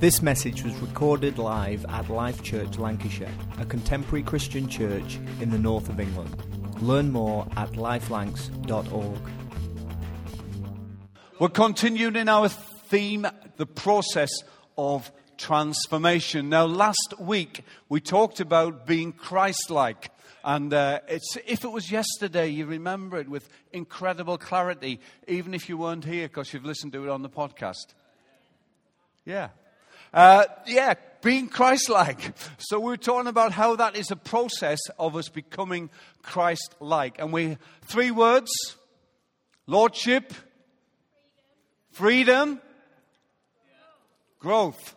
This message was recorded live at Life Church Lancashire, a contemporary Christian church in the north of England. Learn more at lifelancs.org. We're continuing in our theme, the process of transformation. Now, last week we talked about being Christ like. And uh, if it was yesterday, you remember it with incredible clarity, even if you weren't here because you've listened to it on the podcast. Yeah. Uh, yeah, being Christ like. So we're talking about how that is a process of us becoming Christ like. And we, three words Lordship, freedom, growth.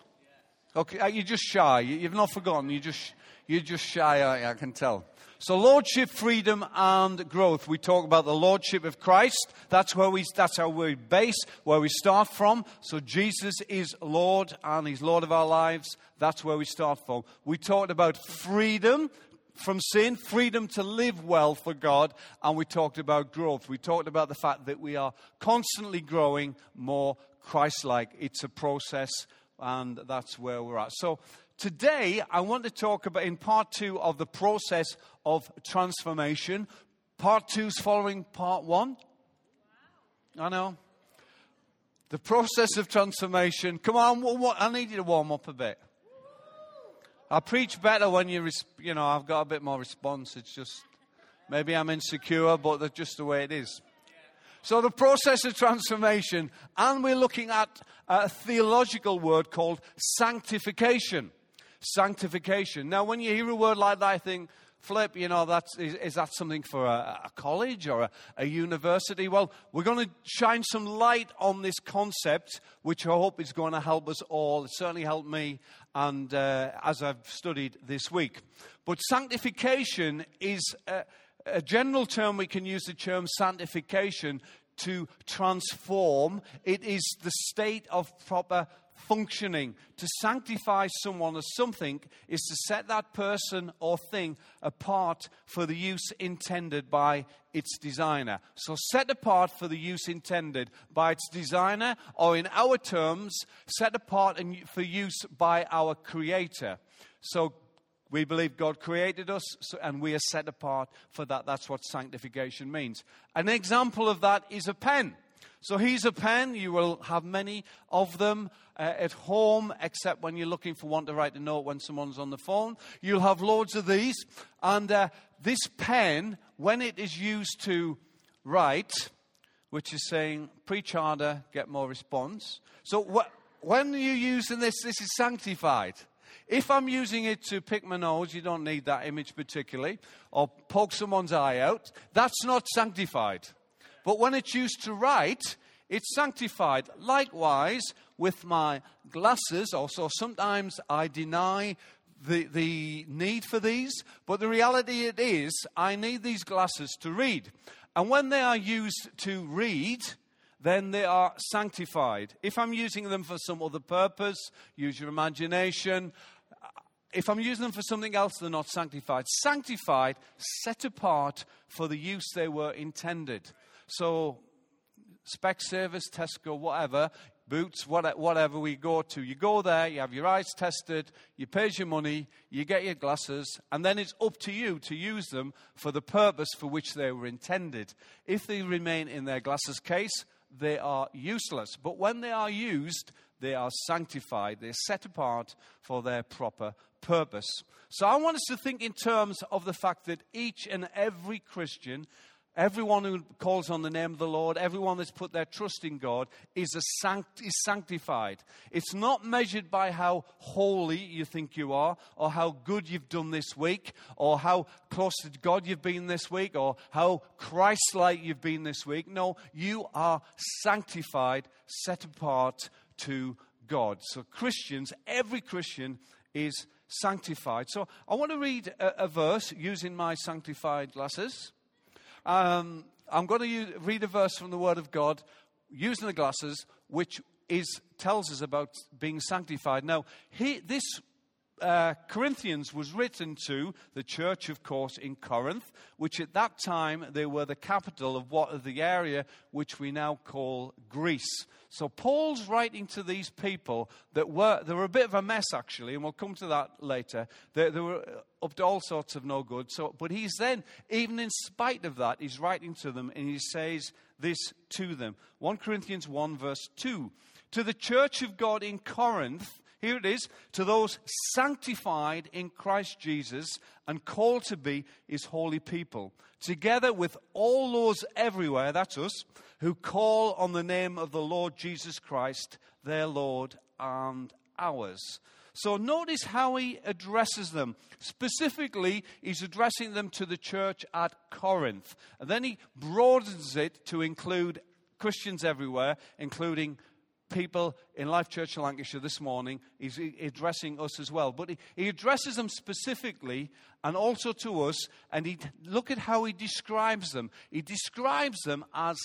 Okay, uh, you're just shy. You've not forgotten. You're just, you're just shy, I can tell. So, lordship, freedom, and growth. We talk about the lordship of Christ. That's where we. That's our we base, where we start from. So, Jesus is Lord, and He's Lord of our lives. That's where we start from. We talked about freedom from sin, freedom to live well for God, and we talked about growth. We talked about the fact that we are constantly growing more Christ-like. It's a process, and that's where we're at. So. Today, I want to talk about in part two of the process of transformation. Part two is following part one. I know. The process of transformation. Come on, I need you to warm up a bit. I preach better when you, you know, I've got a bit more response. It's just, maybe I'm insecure, but that's just the way it is. So, the process of transformation, and we're looking at a theological word called sanctification sanctification. Now, when you hear a word like that, I think, Flip, you know, that's, is, is that something for a, a college or a, a, university? Well, we're going to shine some light on this concept, which I hope is going to help us all. It certainly helped me, and uh, as I've studied this week. But sanctification is a, a general term we can use the term sanctification to transform. It is the state of proper functioning. To sanctify someone or something is to set that person or thing apart for the use intended by its designer. So, set apart for the use intended by its designer, or in our terms, set apart for use by our creator. So, we believe God created us and we are set apart for that. That's what sanctification means. An example of that is a pen. So here's a pen. You will have many of them uh, at home, except when you're looking for one to write a note when someone's on the phone. You'll have loads of these. And uh, this pen, when it is used to write, which is saying, preach harder, get more response. So wh- when you're using this, this is sanctified. If I'm using it to pick my nose, you don't need that image particularly, or poke someone's eye out, that's not sanctified. But when it's used to write, it's sanctified. Likewise, with my glasses, also sometimes I deny the, the need for these, but the reality it is, I need these glasses to read. And when they are used to read, then they are sanctified. If I'm using them for some other purpose, use your imagination. If I'm using them for something else, they're not sanctified. Sanctified, set apart for the use they were intended. So, Specsavers, Tesco, whatever, Boots, whatever we go to, you go there, you have your eyes tested, you pay your money, you get your glasses, and then it's up to you to use them for the purpose for which they were intended. If they remain in their glasses case, they are useless. But when they are used, they are sanctified, they're set apart for their proper purpose. So I want us to think in terms of the fact that each and every Christian Everyone who calls on the name of the Lord, everyone that's put their trust in God, is, sanct- is sanctified. It's not measured by how holy you think you are, or how good you've done this week, or how close to God you've been this week, or how Christ like you've been this week. No, you are sanctified, set apart to God. So, Christians, every Christian is sanctified. So, I want to read a, a verse using my sanctified glasses. Um, I'm going to use, read a verse from the Word of God using the glasses, which is, tells us about being sanctified. Now, he, this uh, Corinthians was written to the church, of course, in Corinth, which at that time they were the capital of what of the area which we now call Greece. So Paul's writing to these people that were they were a bit of a mess actually, and we'll come to that later. They, they were up to all sorts of no good. So, but he's then, even in spite of that, he's writing to them, and he says this to them. 1 Corinthians 1 verse 2. To the church of God in Corinth here it is to those sanctified in Christ Jesus and called to be his holy people, together with all those everywhere, that's us, who call on the name of the Lord Jesus Christ, their Lord and ours. So notice how he addresses them. Specifically, he's addressing them to the church at Corinth. And then he broadens it to include Christians everywhere, including people in Life Church Lancashire this morning. He's addressing us as well. But he, he addresses them specifically and also to us. And he, look at how he describes them. He describes them as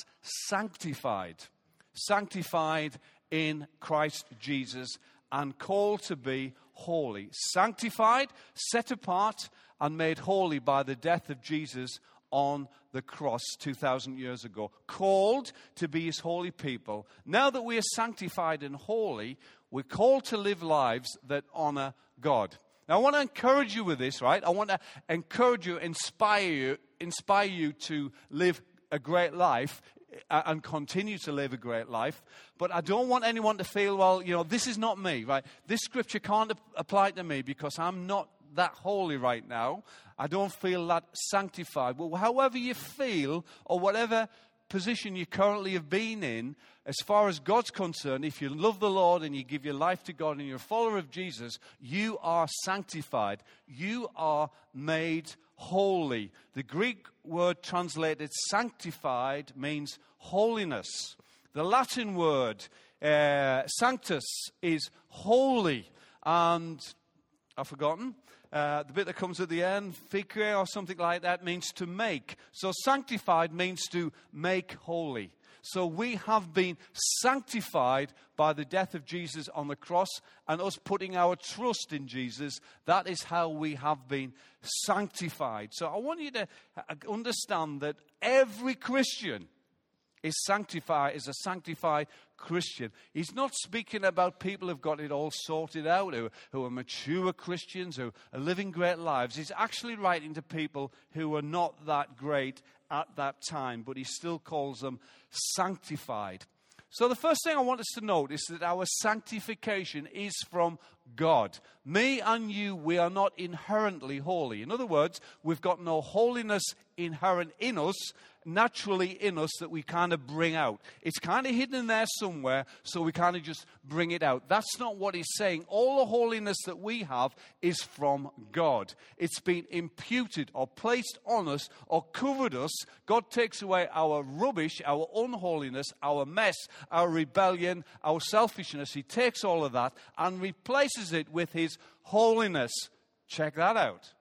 sanctified, sanctified in Christ Jesus and called to be holy. Sanctified, set apart, and made holy by the death of Jesus on the cross 2,000 years ago, called to be his holy people. Now that we are sanctified and holy, we're called to live lives that honor God. Now, I want to encourage you with this, right? I want to encourage you, inspire you, inspire you to live a great life uh, and continue to live a great life. But I don't want anyone to feel, well, you know, this is not me, right? This scripture can't apply to me because I'm not that holy right now. I don't feel that sanctified. Well, however you feel, or whatever position you currently have been in, as far as God's concerned, if you love the Lord and you give your life to God and you're a follower of Jesus, you are sanctified. You are made holy. The Greek word translated sanctified means holiness. The Latin word uh, sanctus is holy. And I've forgotten. Uh, the bit that comes at the end, fikre or something like that, means to make. So sanctified means to make holy. So we have been sanctified by the death of Jesus on the cross and us putting our trust in Jesus. That is how we have been sanctified. So I want you to uh, understand that every Christian is sanctified, is a sanctified Christian. He's not speaking about people who've got it all sorted out, who, who are mature Christians, who are living great lives. He's actually writing to people who are not that great at that time, but he still calls them sanctified. So, the first thing I want us to note is that our sanctification is from God. Me and you, we are not inherently holy. In other words, we've got no holiness inherent in us, naturally in us that we kind of bring out. It's kind of hidden there somewhere, so we kind of just bring it out. That's not what he's saying. All the holiness that we have is from God. It's been imputed or placed on us or covered us. God takes away our rubbish, our unholiness, our mess, our rebellion, our selfishness. He takes all of that and replaces it with his holiness. Check that out.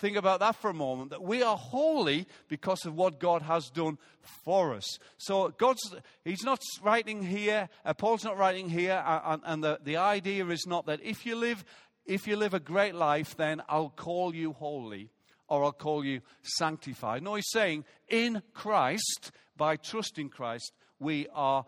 Think about that for a moment that we are holy because of what God has done for us. So, God's, He's not writing here, uh, Paul's not writing here, uh, and, and the, the idea is not that if you live if you live a great life, then I'll call you holy or I'll call you sanctified. No, he's saying in Christ, by trusting Christ, we are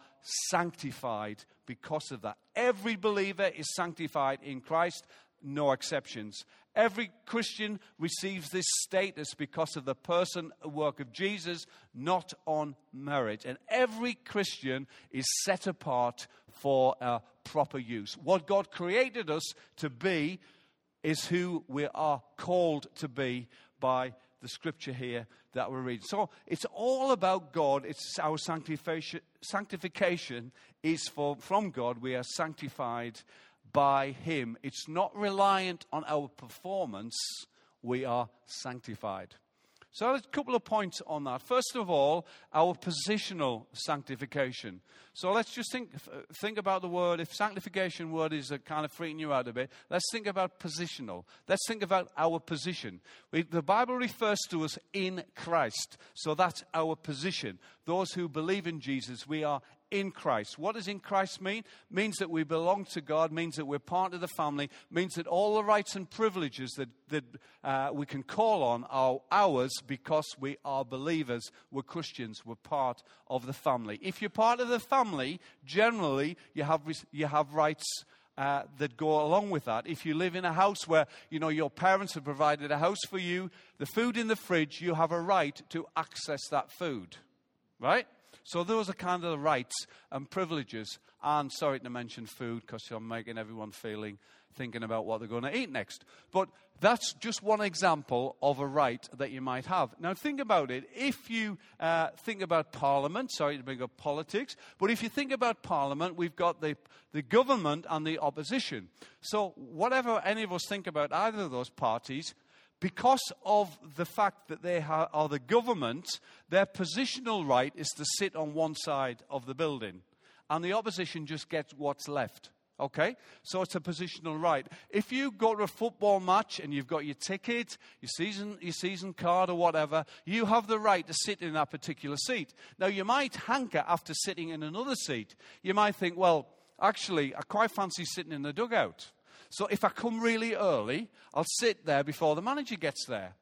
sanctified because of that. Every believer is sanctified in Christ, no exceptions. Every Christian receives this status because of the person and work of Jesus, not on merit. And every Christian is set apart for a proper use. What God created us to be is who we are called to be by the scripture here that we're reading. So it's all about God. It's our sanctification, sanctification is for, from God. We are sanctified by Him. It's not reliant on our performance, we are sanctified. So, a couple of points on that. First of all, our positional sanctification. So, let's just think, think about the word. If sanctification word is kind of freaking you out a bit, let's think about positional. Let's think about our position. We, the Bible refers to us in Christ. So, that's our position. Those who believe in Jesus, we are in Christ. What does in Christ mean? Means that we belong to God, means that we're part of the family, means that all the rights and privileges that, that uh, we can call on are ours because we are believers, we're Christians, we're part of the family. If you're part of the family, generally you have, you have rights uh, that go along with that. If you live in a house where, you know, your parents have provided a house for you, the food in the fridge, you have a right to access that food. Right? So those are kind of the rights and privileges. And sorry to mention food because I'm making everyone feeling thinking about what they're going to eat next. But that's just one example of a right that you might have. Now think about it. If you uh, think about Parliament, sorry to bring up politics, but if you think about Parliament, we've got the, the government and the opposition. So whatever any of us think about either of those parties, because of the fact that they are the government, their positional right is to sit on one side of the building, and the opposition just gets what's left. Okay? So it's a positional right. If you go to a football match and you've got your ticket, your season, your season card, or whatever, you have the right to sit in that particular seat. Now, you might hanker after sitting in another seat. You might think, well, actually, I quite fancy sitting in the dugout. So if I come really early, I'll sit there before the manager gets there.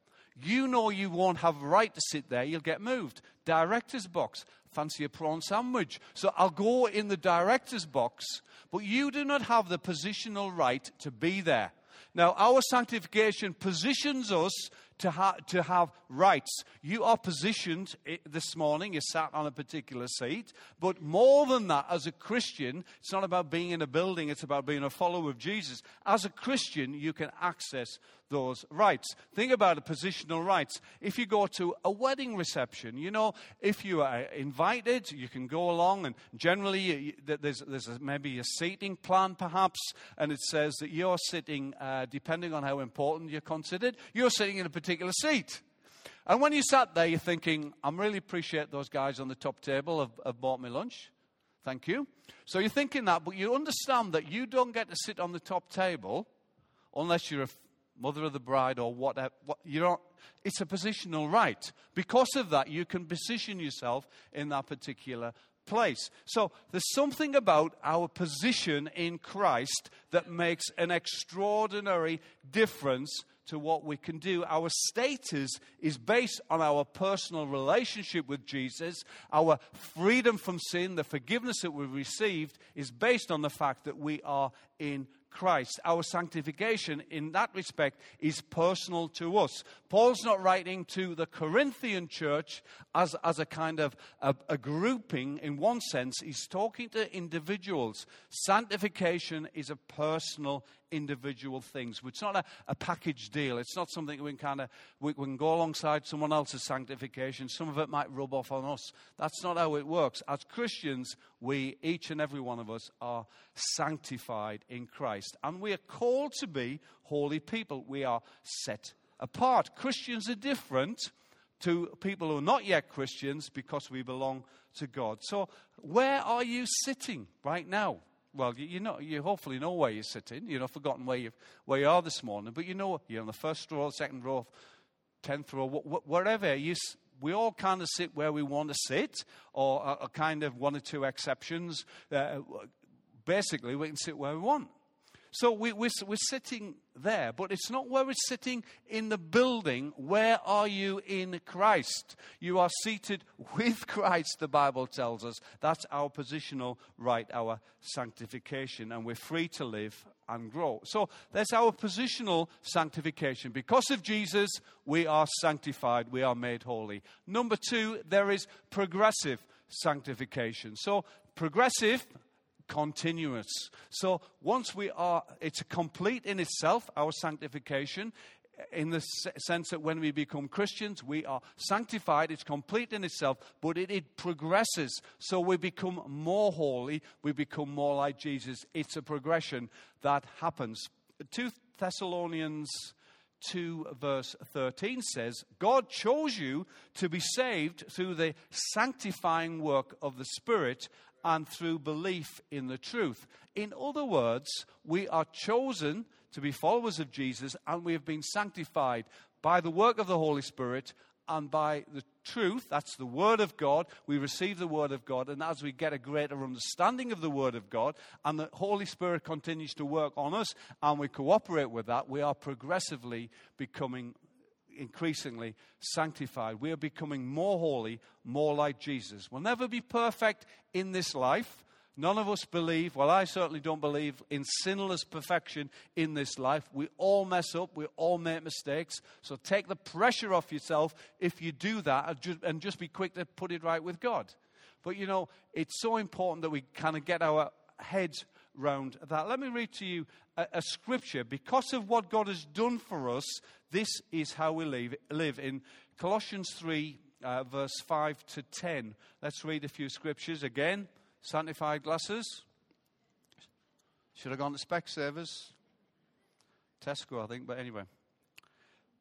You know you won't have a right to sit there, you'll get moved. Director's box, fancy a prawn sandwich. So I'll go in the director's box, but you do not have the positional right to be there. Now, our sanctification positions us to, ha- to have rights. You are positioned eh, this morning, you sat on a particular seat, but more than that, as a Christian, it's not about being in a building, it's about being a follower of Jesus. As a Christian, you can access those rights. Think about the positional rights. If you go to a wedding reception, you know, if you are eh, invited, you can go along, and generally eh, there's, there's a, maybe a seating plan perhaps, and it says that you're sitting, uh, depending on how important you're considered, you're sitting in a particular seat. And when you sat there, you're thinking, I really appreciate those guys on the top table have, have bought me lunch. Thank you. So you're thinking that, but you understand that you don't get to sit on the top table unless you're a mother of the bride or whatever. What, uh, you don't, it's a positional right. Because of that, you can position yourself in that particular place. So there's something about our position in Christ that makes an extraordinary difference to what we can do. Our status is based on our personal relationship with Jesus. Our freedom from sin, the forgiveness that we've received, is based on the fact that we are in Christ. Our sanctification in that respect is personal to us. Paul's not writing to the Corinthian church as, as a kind of a, a grouping in one sense. He's talking to individuals. Sanctification is a personal individual things. It's not a, a package deal. It's not something we can kind of we, we, can go alongside someone else's sanctification. Some of it might rub off on us. That's not how it works. As Christians, we each and every one of us are sanctified in Christ, and we are called to be holy people. We are set apart. Christians are different to people who are not yet Christians because we belong to God. So, where are you sitting right now? Well, you, you, know, you hopefully know where you're sitting. You've not forgotten where you, where you are this morning, but you know you're on the first row, second row, tenth row, wh- wherever. You, we all kind of sit where we want to sit, or a, a kind of one or two exceptions. Uh, basically, we can sit where we want. So we, we're, we're sitting there, but it's not where we're sitting in the building. Where are you in Christ? You are seated with Christ, the Bible tells us. That's our positional right, our sanctification, and we're free to live and grow. So that's our positional sanctification. Because of Jesus, we are sanctified, we are made holy. Number two, there is progressive sanctification. So, progressive continuous. So once we are, it's complete in itself, our sanctification, in the sense that when we become Christians, we are sanctified. It's complete in itself, but it, it, progresses. So we become more holy, we become more like Jesus. It's a progression that happens. 2 Thessalonians 2, verse 13 says, God chose you to be saved through the sanctifying work of the Spirit and through belief in the truth. In other words, we are chosen to be followers of Jesus and we have been sanctified by the work of the Holy Spirit and by the truth, that's the Word of God, we receive the Word of God, and as we get a greater understanding of the Word of God, and the Holy Spirit continues to work on us, and we cooperate with that, we are progressively becoming increasingly sanctified. We are becoming more holy, more like Jesus. We'll never be perfect in this life. None of us believe, well, I certainly don't believe in sinless perfection in this life. We all mess up, we all make mistakes. So take the pressure off yourself if you do that and just be quick to put it right with God. But you know, it's so important that we kind of get our heads round that. Let me read to you a, a, scripture. Because of what God has done for us, this is how we live. live. In Colossians 3, uh, verse 5 to 10, let's read a few scriptures again. Sanctified glasses. Should have gone to Specsavers. Tesco, I think, but anyway.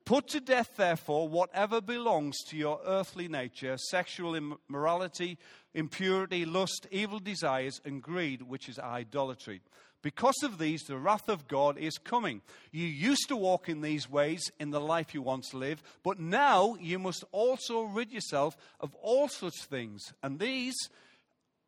Put to death, therefore, whatever belongs to your earthly nature sexual immorality, impurity, lust, evil desires, and greed, which is idolatry. Because of these, the wrath of God is coming. You used to walk in these ways in the life you once lived, but now you must also rid yourself of all such things. And these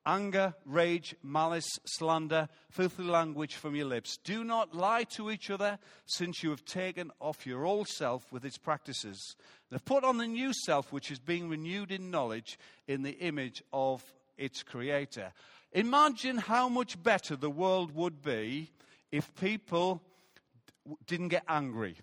anger, rage, malice, slander, filthy language from your lips. Do not lie to each other, since you have taken off your old self with its practices. And have put on the new self, which is being renewed in knowledge in the image of its creator. Imagine how much better the world would be if people didn't get angry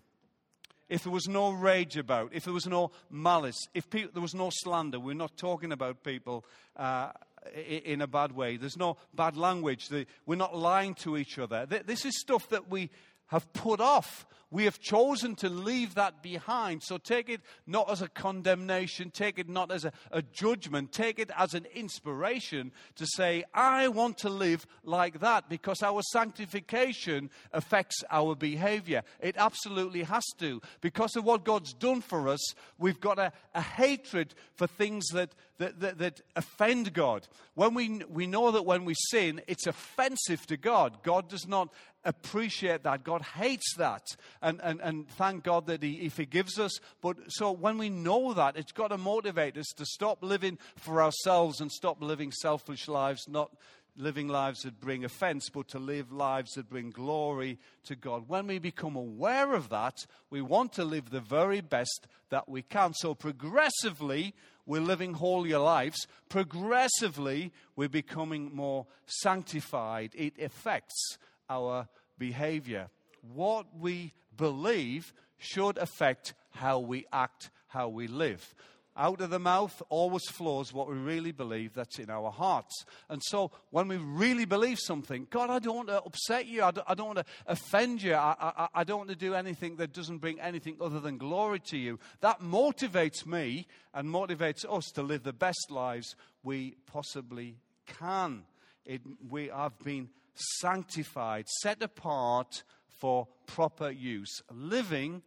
if there was no rage about, if there was no malice, if there was no slander, we're not talking about people uh, in a bad way. There's no bad language. We're not lying to each other. This is stuff that we have put off. We have chosen to leave that behind. So take it not as a condemnation, take it not as a, a, judgment, take it as an inspiration to say, I want to live like that because our sanctification affects our behavior. It absolutely has to. Because of what God's done for us, we've got a, a hatred for things that, that, that, that offend God. When we, we know that when we sin, it's offensive to God. God does not appreciate that. God hates that. And, and, and thank God that he, he forgives us. But so when we know that, it's got to motivate us to stop living for ourselves and stop living selfish lives, not living lives that bring offense, but to live lives that bring glory to God. When we become aware of that, we want to live the very best that we can. So progressively, we're living holier lives. Progressively, we're becoming more sanctified. It affects our behavior. What we believe should affect how we act, how we live. Out of the mouth always flows what we really believe that's in our hearts. And so when we really believe something, God, I don't want to upset you. I don't, I don't want to offend you. I, I, I don't want to do anything that doesn't bring anything other than glory to you. That motivates me and motivates us to live the best lives we possibly can. It, we have been sanctified, set apart for proper use, living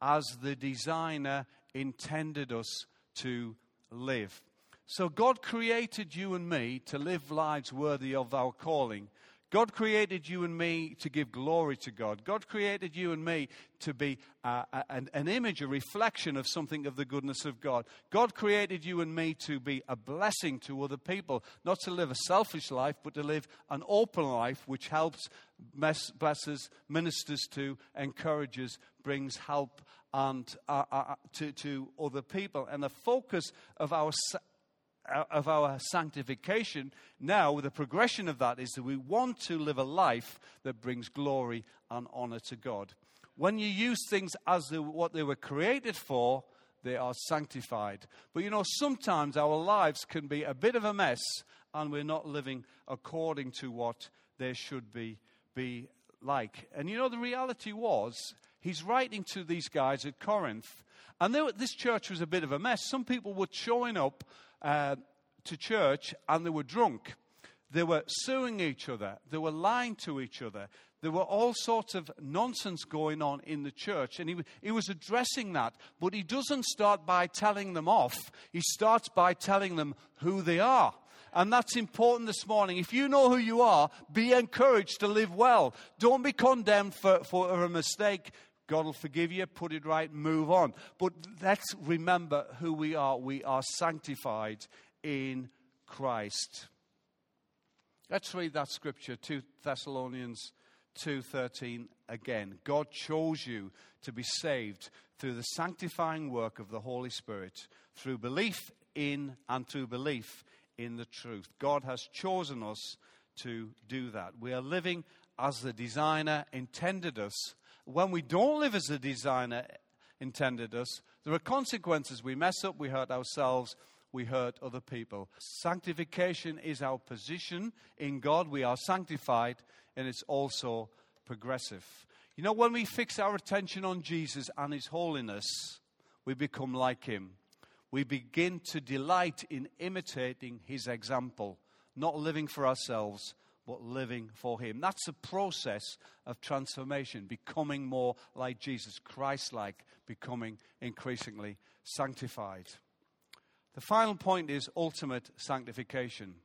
as the designer intended us to live. So, God created you and me to live lives worthy of our calling. God created you and me to give glory to God. God created you and me to be uh, an, an, image, a reflection of something of the goodness of God. God created you and me to be a blessing to other people, not to live a selfish life, but to live an open life which helps, blesses, ministers to, encourages, brings help and uh, uh, to, to other people. And the focus of our of our sanctification, now the progression of that is that we want to live a life that brings glory and honor to God. When you use things as what they were created for, they are sanctified. But you know, sometimes our lives can be a bit of a mess and we're not living according to what they should be, be like. And you know, the reality was, he's writing to these guys at Corinth, and were, this church was a bit of a mess. Some people were showing up uh, to church and they were drunk. They were suing each other. They were lying to each other. There were all sorts of nonsense going on in the church. And he, he was addressing that. But he doesn't start by telling them off, he starts by telling them who they are. And that's important this morning. If you know who you are, be encouraged to live well. Don't be condemned for, for a mistake God will forgive you, put it right, move on. But let's remember who we are. We are sanctified in Christ. Let's read that scripture, 2 Thessalonians 2:13 again. God chose you to be saved through the sanctifying work of the Holy Spirit, through belief in and through belief in the truth. God has chosen us to do that. We are living as the designer intended us. When we don't live as the designer intended us, there are consequences. We mess up, we hurt ourselves, we hurt other people. Sanctification is our position in God. We are sanctified, and it's also progressive. You know, when we fix our attention on Jesus and His holiness, we become like Him. We begin to delight in imitating His example, not living for ourselves, but living for Him. That's a process of transformation, becoming more like Jesus, Christ like, becoming increasingly sanctified. The final point is ultimate sanctification.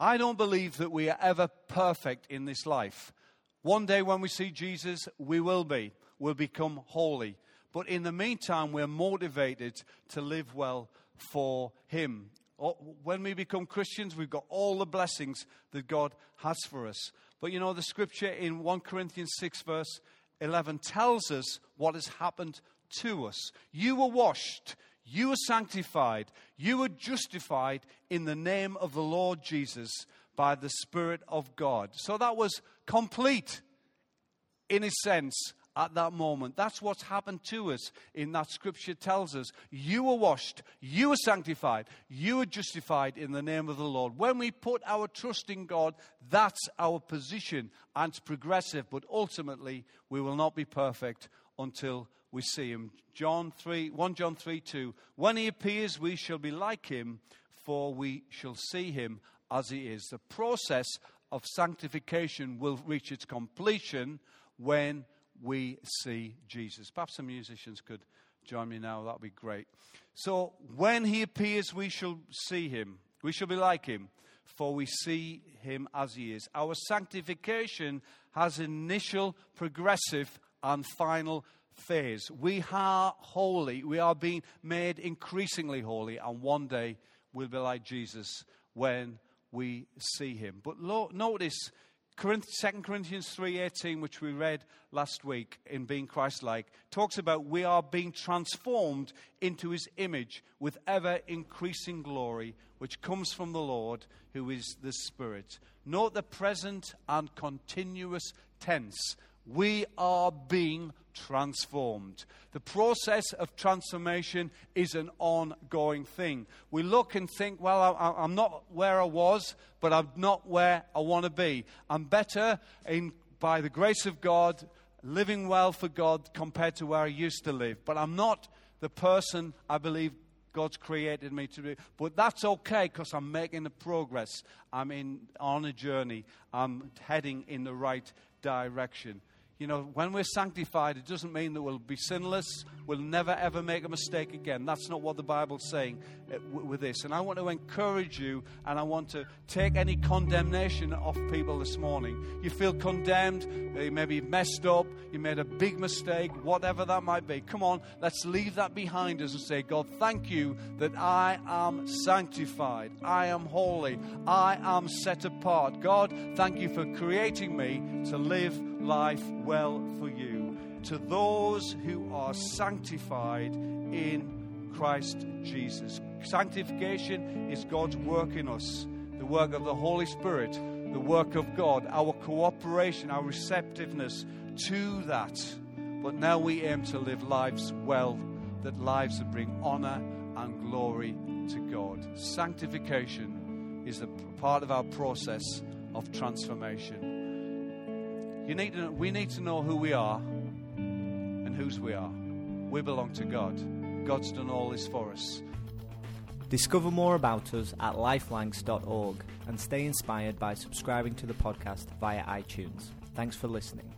I don't believe that we are ever perfect in this life. One day when we see Jesus, we will be. We'll become holy. But in the meantime, we're motivated to live well for Him. When we become Christians, we've got all the blessings that God has for us. But you know, the scripture in 1 Corinthians 6, verse 11, tells us what has happened to us. You were washed, you were sanctified, you were justified in the name of the Lord Jesus by the Spirit of God. So that was complete in a sense at that moment. That's what's happened to us in that scripture tells us. You were washed, you were sanctified, you were justified in the name of the Lord. When we put our trust in God, that's our position and it's progressive, but ultimately we will not be perfect until we see him. John 3, 1 John 3 2. When he appears, we shall be like him, for we shall see him as he is. The process of sanctification will reach its completion when we see Jesus. Perhaps some musicians could join me now, that would be great. So, when he appears, we shall see him. We shall be like him, for we see him as he is. Our sanctification has initial, progressive, and final phase. We are holy. We are being made increasingly holy, and one day we'll be like Jesus when we see him. But lo- notice 2 Corinthians 3:18 which we read last week in being Christ-like talks about we are being transformed into his image with ever increasing glory which comes from the Lord who is the Spirit. Note the present and continuous tense we are being transformed. The process of transformation is an ongoing thing. We look and think, well, I'm not where I was, but I'm not where I want to be. I'm better in, by the grace of God, living well for God compared to where I used to live. But I'm not the person I believe God's created me to be. But that's okay because I'm making the progress. I'm in, on a journey. I'm heading in the right direction. You know, when we're sanctified, it doesn't mean that we'll be sinless. We'll never, ever make a mistake again. That's not what the Bible's saying uh, with this. And I want to encourage you and I want to take any condemnation off people this morning. You feel condemned, you maybe messed up, you made a big mistake, whatever that might be. Come on, let's leave that behind us and say, God, thank you that I am sanctified. I am holy. I am set apart. God, thank you for creating me to live life well for you. To those who are sanctified in Christ Jesus. Sanctification is God's work in us, the work of the Holy Spirit, the work of God, our cooperation, our receptiveness to that. But now we aim to live lives well, that lives that bring honor and glory to God. Sanctification is a part of our process of transformation. You need to, we need to know who we are and whose we are. We belong to God. God's done all this for us. Discover more about us at lifelancs.org and stay inspired by subscribing to the podcast via iTunes. Thanks for listening.